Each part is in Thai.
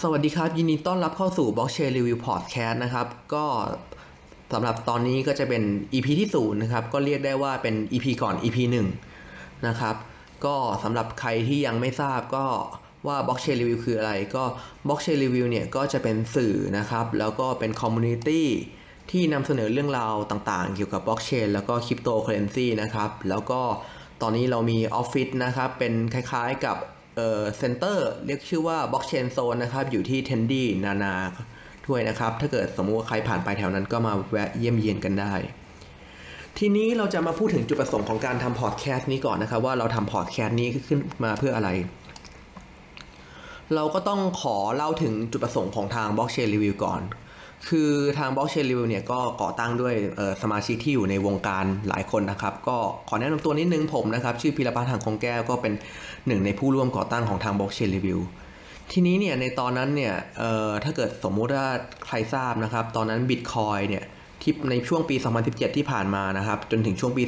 สวัสดีครับ ยินดีต้อนรับเข้าสู่ Blockchain Review Podcast นะครับ ก็สำหรับตอนนี้ก็จะเป็น EP ที่ศูนย์นะครับ ก็เรียกได้ว่าเป็น EP ก่อน EP 1นะครับ ก็สำหรับใครที่ยังไม่ทราบก็ว่า Blockchain Review คืออะไร ก็ Blockchain Review เนี่ยก็จะเป็นสื่อนะครับ แล้วก็เป็น community ที่นำเสนอเรื่องราวต่างๆ เกี่ยวกับ Blockchain แล้วก็คริปโตเคอเรนซีนะครับ แล้วก็ตอนนี้เรามีออฟฟิศนะครับ เป็นคล้ายๆกับ เอ่อ center เรียกชื่อว่า Blockchain Zone นะครับ อยู่ที่ Trendy นานาด้วยนะครับ ถ้าเกิดสมมติว่าใครผ่านไปแถวนั้นก็มาแวะเยี่ยมเยียนกันได้ ทีนี้เราจะมาพูดถึงจุดประสงค์ของการทำพอดแคสต์นี้ก่อนนะครับ ว่าเราทำพอดแคสต์นี้ขึ้นมาเพื่ออะไร เราก็ต้องขอเล่าถึงจุดประสงค์ของทาง Blockchain Review ก่อน คือทาง Blockchain Review เนี่ยก็ก่อตั้งด้วยสมาชิกที่อยู่ในวงการหลายคนนะครับ ก็ขอแนะนำตัวนิดนึงผมนะครับ ชื่อพิรพัฒน์ทางคงแก้วก็เป็นหนึ่งในผู้ร่วมก่อตั้งของทาง Blockchain Review ทีนี้เนี่ยในตอนนั้นเนี่ยถ้าเกิดสมมุติว่าใครทราบนะครับ ตอนนั้น Bitcoin เนี่ยที่ในช่วงปี 2017 ที่ผ่านมานะครับ จนถึงช่วงปี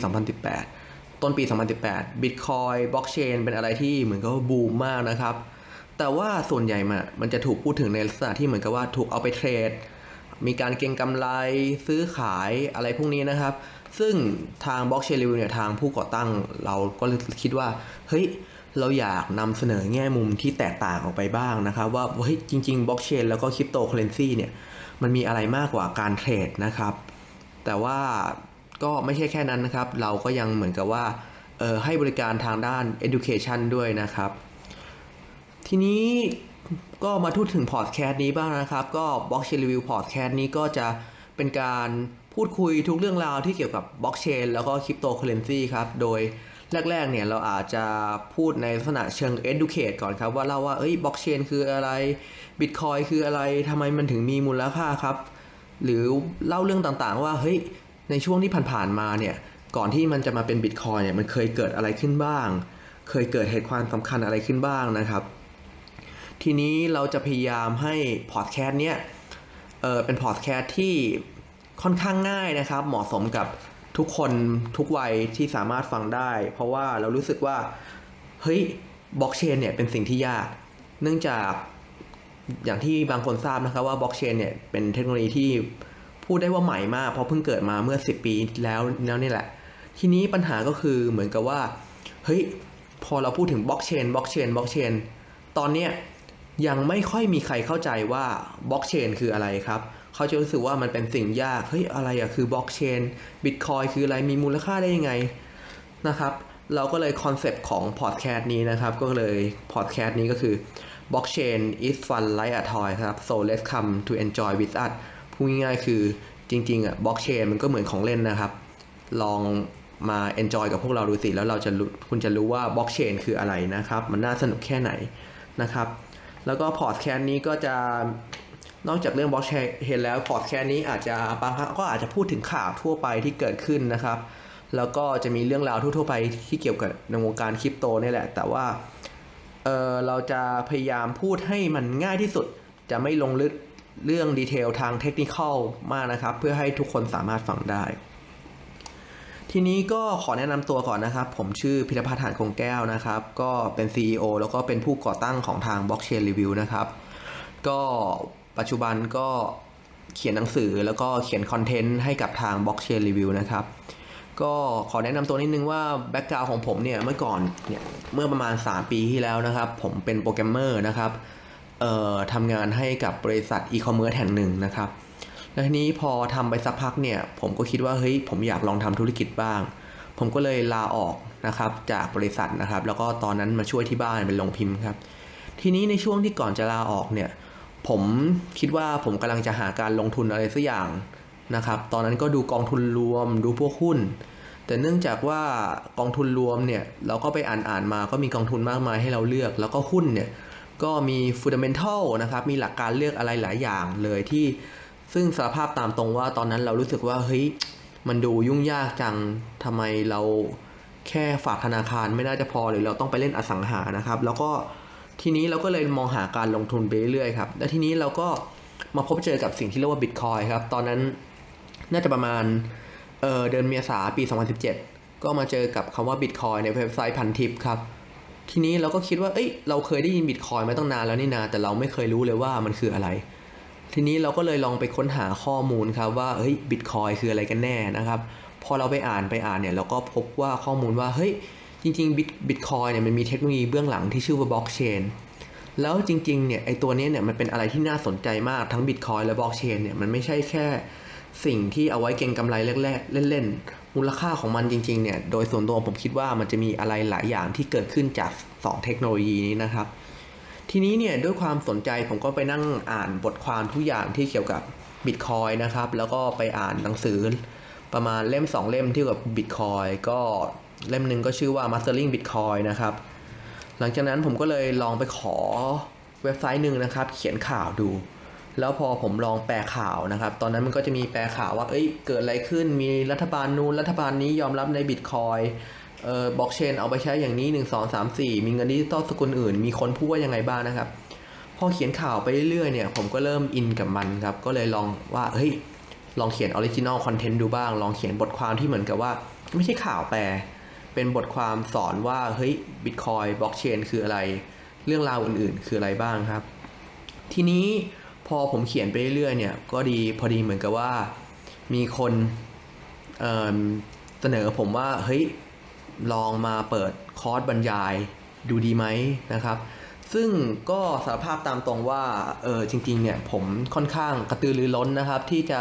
2018 ต้นปี 2018 Bitcoin Blockchain เป็นอะไรที่เหมือนกับบูมมากนะครับ แต่ว่าส่วนใหญ่มามันจะถูกพูดถึงในลักษณะที่เหมือนกับว่าถูกเอาไปเทรด มีการเก็งกำไรซื้อขายอะไรพวกนี้นะครับ ซึ่งทาง Blockchain Review เนี่ยทางผู้ก่อตั้งเราก็คิดว่า เฮ้ย เราอยากนำเสนอแง่มุมที่แตกต่างออกไปบ้างนะครับ ว่าเฮ้ยจริงๆ Blockchain แล้วก็คริปโตเคอเรนซีเนี่ยมันมีอะไรมากกว่าการเทรดนะครับ แต่ว่าก็ไม่ใช่แค่นั้นนะครับ เราก็ยังเหมือนกับว่าเออให้บริการทางด้าน education ด้วยนะครับ ทีนี้ ก็มาพูดถึงพอดแคสต์นี้บ้างนะครับ ก็ Blockchain Review Podcast นี้ก็จะเป็นการพูดคุยทุกเรื่องราวที่เกี่ยวกับบล็อกเชนแล้วก็คริปโตเคอเรนซีครับ โดยแรกๆเนี่ยเราอาจจะพูดในลักษณะเชิง educate ก่อนครับ ว่าเล่าว่าเอ้ยบล็อกเชนคืออะไร Bitcoin คืออะไรทำไมมันถึงมีมูลค่าครับ หรือเล่าเรื่องต่างๆ ว่าเฮ้ยในช่วงที่ผ่านๆมาเนี่ยก่อนที่มันจะมาเป็น Bitcoin เนี่ยมันเคยเกิดอะไรขึ้นบ้าง เคยเกิดเหตุความสำคัญอะไรขึ้นบ้างนะครับ ทีนี้เราจะพยายามให้พอดแคสต์เนี้ยเออเป็นพอดแคสต์ที่ค่อนข้างง่ายนะครับ เหมาะสมกับทุกคนทุกวัยที่สามารถฟังได้ เพราะว่าเรารู้สึกว่า เฮ้ยบล็อกเชนเนี่ยเป็นสิ่งที่ยาก เนื่องจากอย่างที่บางคนทราบนะครับว่าบล็อกเชนเนี่ยเป็นเทคโนโลยีที่พูดได้ว่าใหม่มาก เพราะเพิ่งเกิดมาเมื่อ 10 ปีแล้วแล้วนี่แหละ ทีนี้ปัญหาก็คือเหมือนกับว่า เฮ้ย พอเราพูดถึง blockchain blockchain blockchain ตอนเนี้ย ยังไม่ค่อยมีใครเข้าใจว่าบล็อกเชนคืออะไรครับ เขาจะรู้สึกว่ามันเป็นสิ่งยาก เฮ้ย อะไรอะคือ blockchain Bitcoin คืออะไร มีมูลค่าได้ยังไงนะครับ เราก็เลยคอนเซปต์ของพอดแคสต์นี้นะครับ ก็เลยพอดแคสต์นี้ก็คือ blockchain is fun like a toy ครับ so let's come to enjoy with us พูดง่ายๆคือจริงๆอะบล็อกเชนมันก็เหมือนของเล่นนะครับ ลองมา enjoy กับพวกเราดูสิ แล้วเราจะคุณจะรู้ว่าบล็อกเชนคืออะไรนะครับ มันน่าสนุกแค่ไหนนะครับ แล้วก็พอดแคสต์นี้ก็จะนอกจากเรื่องบล็อกเชนเห็นแล้วพอดแคสต์นี้อาจจะบางครั้งก็อาจจะพูดถึงข่าวทั่วไปที่เกิดขึ้นนะครับ แล้วก็จะมีเรื่องราวทั่วๆไปที่เกี่ยวกับในวงการคริปโตนี่แหละ แต่ว่าเออเราจะพยายามพูดให้มันง่ายที่สุด จะไม่ลงลึกเรื่องดีเทลทางเทคนิคมากนะครับ เพื่อให้ทุกคนสามารถฟังได้ ทีนี้ก็ขอแนะนำตัวก่อนนะครับ ผมชื่อพิรพัฒน์หานคงแก้วนะครับ ก็เป็น CEO แล้วก็เป็นผู้ก่อตั้งของทาง Blockchain Review นะครับ ก็ปัจจุบันก็เขียนหนังสือแล้วก็เขียนคอนเทนต์ให้กับทาง Blockchain Review นะครับก็ขอแนะนำตัวนิดนึงว่าbackground ของผมเนี่ยเมื่อก่อนเนี่ยเมื่อประมาณ 3 ปีที่แล้วนะครับ ผมเป็นโปรแกรมเมอร์นะครับเอ่อทำงานให้กับบริษัทอีคอมเมิร์ซแห่งหนึ่งนะครับ แล้วทีนี้พอทำไปสักพักเนี่ย ผมก็คิดว่าเฮ้ยผมอยากลองทำธุรกิจบ้าง ผมก็เลยลาออกนะครับจากบริษัทนะครับ แล้วก็ตอนนั้นมาช่วยที่บ้านเป็นโรงพิมพ์ครับ ทีนี้ในช่วงที่ก่อนจะลาออกเนี่ย ผมคิดว่าผมกำลังจะหาการลงทุนอะไรสักอย่างนะครับ ตอนนั้นก็ดูกองทุนรวมดูพวกหุ้น แต่เนื่องจากว่ากองทุนรวมเนี่ยเราก็ไปอ่านอ่านมาก็มีกองทุนมากมายให้เราเลือก แล้วก็หุ้นเนี่ยก็มีฟูดเมนทัลนะครับ มีหลักการเลือกอะไรหลายอย่างเลยที่ ซึ่งสารภาพตามตรงว่าตอนนั้นเรารู้สึกว่าเฮ้ยมันดูยุ่งยากจังทำไมเราแค่ฝากธนาคารไม่น่าจะพอหรือเราต้องไปเล่นอสังหานะครับ แล้วก็ทีนี้เราก็เลยมองหาการลงทุนไปเรื่อยๆครับ และทีนี้เราก็มาพบเจอกับสิ่งที่เรียกว่าบิตคอยครับ ตอนนั้นน่าจะประมาณเดือนเมษาปี 2017 ก็มาเจอกับคำว่าบิตคอยในเว็บไซต์พันทิปครับ ทีนี้เราก็คิดว่า เอ้ย เราเคยได้ยินบิตคอยมาตั้งนานแล้วนี่นา แต่เราไม่เคยรู้เลยว่ามันคืออะไร ทีนี้เราก็เลยลองไปค้นหาข้อมูลครับว่าเฮ้ยบิตคอยคืออะไรกันแน่นะครับ พอเราไปอ่านไปอ่านเนี่ยเราก็พบว่าข้อมูลว่าเฮ้ยจริงๆบิตบิตคอยเนี่ยมันมีเทคโนโลยีเบื้องหลังที่ชื่อว่าบล็อกเชนแล้วจริงๆเนี่ยไอตัวนี้เนี่ยมันเป็นอะไรที่น่าสนใจมากทั้งบิตคอยและบล็อกเชนเนี่ยมันไม่ใช่แค่สิ่งที่เอาไว้เก็งกำไรแรกๆเล่นๆ มูลค่าของมันจริงๆเนี่ยโดยส่วนตัวผมคิดว่ามันจะมีอะไรหลายอย่างที่เกิดขึ้นจาก 2 เทคโนโลยีนี้นะครับ ทีนี้เนี่ยด้วยความสนใจผมก็ไปนั่งอ่านบทความทุกอย่างที่เกี่ยวกับบิตคอยนะครับ แล้วก็ไปอ่านหนังสือ ประมาณเล่ม 2 เล่มที่เกี่ยวกับบิตคอยก็เล่มหนึ่งก็ชื่อว่า Mastering Bitcoin นะครับ หลังจากนั้นผมก็เลยลองไปขอเว็บไซต์หนึ่งนะครับ เขียนข่าวดู แล้วพอผมลองแปลข่าวนะครับ ตอนนั้นมันก็จะมีแปลข่าวว่า เอ้ย เกิดอะไรขึ้น มีรัฐบาลนู้นรัฐบาลนี้ยอมรับในบิตคอย เอ่อบล็อกเชนเอาไปใช้อย่างนี้ 1 2 3 4 มีเงินดิจิตอลสกุลอื่น มีคนพูดว่ายังไงบ้างนะครับ พอเขียนข่าวไปเรื่อยๆเนี่ย ผมก็เริ่มอินกับมันครับ ก็เลยลองว่าเฮ้ยลองเขียน original content ดูบ้าง ลองเขียนบทความที่เหมือนกับว่า ไม่ใช่ข่าวแปล เป็นบทความสอนว่าเฮ้ย Bitcoin blockchain คืออะไร เรื่องราวอื่นๆ คืออะไรบ้างครับ ทีนี้พอผมเขียนไปเรื่อยๆเนี่ยก็ดีพอดีเหมือนกับว่ามีคนเสนอผมว่าเฮ้ย ลองมาเปิดคอร์สบรรยายดูดีไหมนะครับ ซึ่งก็สารภาพตามตรงว่าเออจริงๆเนี่ยผมค่อนข้างกระตือรือร้นนะครับ ที่จะ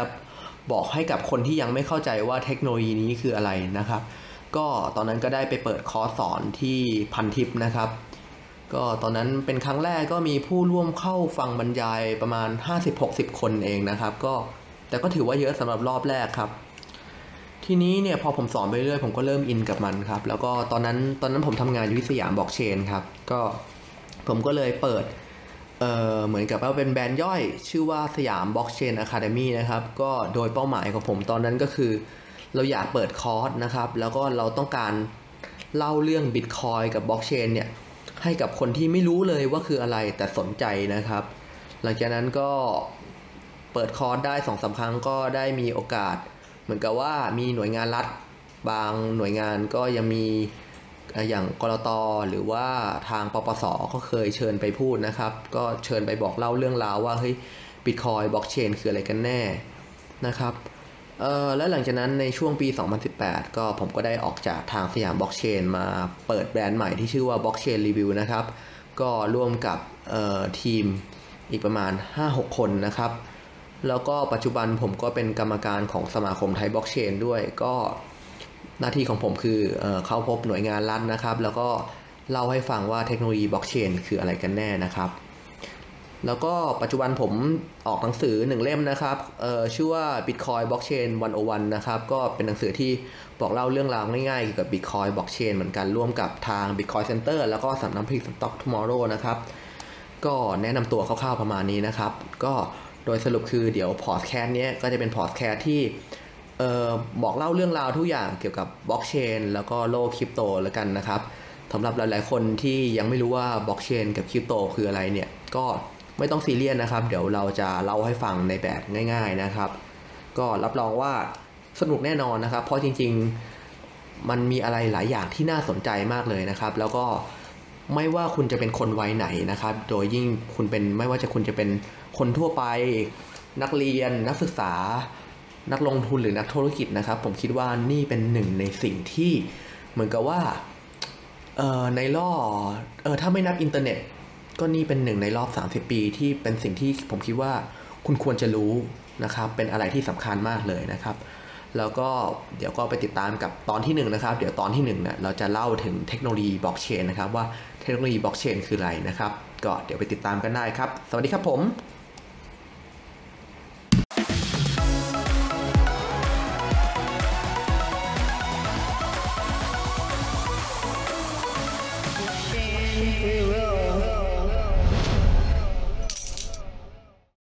บอกให้กับคนที่ยังไม่เข้าใจว่าเทคโนโลยีนี้คืออะไรนะครับ ก็ตอนนั้นก็ได้ไปเปิดคอร์สสอนที่พันทิปนะครับ ก็ตอนนั้นเป็นครั้งแรกก็มีผู้ร่วมเข้าฟังบรรยายประมาณ 50-60 คนเองนะครับ ก็แต่ก็ถือว่าเยอะสำหรับรอบแรกครับ ทีนี้เนี่ยพอผมสอนไปเรื่อยผมก็เริ่มอินกับมันครับ แล้วก็ตอนนั้นตอนนั้นผมทำงานอยู่ที่ Siam Blockchain ครับ ก็ผมก็เลยเปิดเออเหมือนกับว่าเป็นแบรนด์ย่อย ชื่อว่า Siam Blockchain Academy นะครับ ก็โดยเป้าหมายของผมตอนนั้นก็คือ เราอยากเปิดคอร์สนะครับ แล้วก็เราต้องการเล่าเรื่องบิตคอยกับบล็อกเชนเนี่ยให้กับคนที่ไม่รู้เลยว่าคืออะไรแต่สนใจนะครับ หลังจากนั้นก็เปิดคอร์สได้สองสามครั้งก็ได้มีโอกาส เหมือนกับว่ามีหน่วยงานรัฐ บางหน่วยงานก็ยังมีอย่างกรตหรือว่าทางปปสก็เคยเชิญไปพูดนะครับ ก็เชิญไปบอกเล่าเรื่องราวว่าเฮ้ยบิตคอยบล็อกเชนคืออะไรกันแน่นะครับเออแล้วหลังจากนั้นในช่วงปี 2018 ก็ผมก็ได้ออกจากทางสยามบล็อกเชนมาเปิดแบรนด์ใหม่ที่ชื่อว่าบล็อกเชนรีวิวนะครับ ก็ร่วมกับทีมอีกประมาณ 5-6 คนนะครับ แล้วก็ปัจจุบันผมก็เป็นกรรมการของสมาคมไทยบล็อกเชนด้วยก็หน้าที่ของผมคือเอเข้าพบหน่วยงานรัฐนะครับ แล้วก็เล่าให้ฟังว่าเทคโนโลยีบล็อกเชนคืออะไรกันแน่นะครับ แล้วก็ปัจจุบันผมออกหนังสือหนึ่งเล่มนะครับชื่อว่า Bitcoin Blockchain 101 นะครับ ก็เป็นหนังสือที่บอกเล่าเรื่องราวง่ายๆเกี่ยวกับ Bitcoin Blockchain เหมือนกันร่วมกับทาง Bitcoin Center แล้วก็สำนักพิมพ์ Stock Tomorrow นะครับ ก็แนะนำตัวคร่าวๆประมาณนี้นะครับ ก็ โดยสรุปคือเดี๋ยวพอดแคสต์นี้ก็จะเป็นพอดแคสต์ที่ออบอกเล่าเรื่องราวทุกอย่างเกี่ยวกับบล็อกเชนแล้วก็โลกคริปโตแล้วกันนะครับสำหรับหลาย ๆ คนที่ยังไม่รู้ว่าบล็อกเชนกับคริปโตคืออะไรเนี่ยก็ไม่ต้องซีเรียสนะครับ เดี๋ยวเราจะเล่าให้ฟังในแบบง่าย ๆนะครับ ก็รับรองว่าสนุกแน่นอนนะครับ เพราะจริง ๆ มันมีอะไรหลายอย่างที่น่าสนใจมากเลยนะครับ แล้วก็ ไม่ว่าคุณจะเป็นคนวัยไหนนะครับ โดยยิ่งคุณเป็นไม่ว่าจะคุณจะเป็นคนทั่วไป นักเรียน นักศึกษา นักลงทุนหรือนักธุรกิจนะครับ ผมคิดว่านี่เป็นหนึ่งในสิ่งที่เหมือนกับว่าในล่อเออถ้าไม่นับอินเทอร์เน็ต ก็นี่เป็นหนึ่งในรอบ 30 ปีที่เป็นสิ่งที่ผมคิดว่าคุณควรจะรู้นะครับ เป็นอะไรที่สำคัญมากเลยนะครับ แล้วก็เดี๋ยวก็ไปติดตามกับตอนที่1นนะครับ เดี๋ยวตอนที่1เนี่ยเราจะเล่าถึงเทคโนโลยีบล็อกเชนนะครับว่า เทคโนโลยีบล็อกเชนคืออะไรนะครับ ก็เดี๋ยวไปติดตามกันได้ครับ สวัสดีครับผม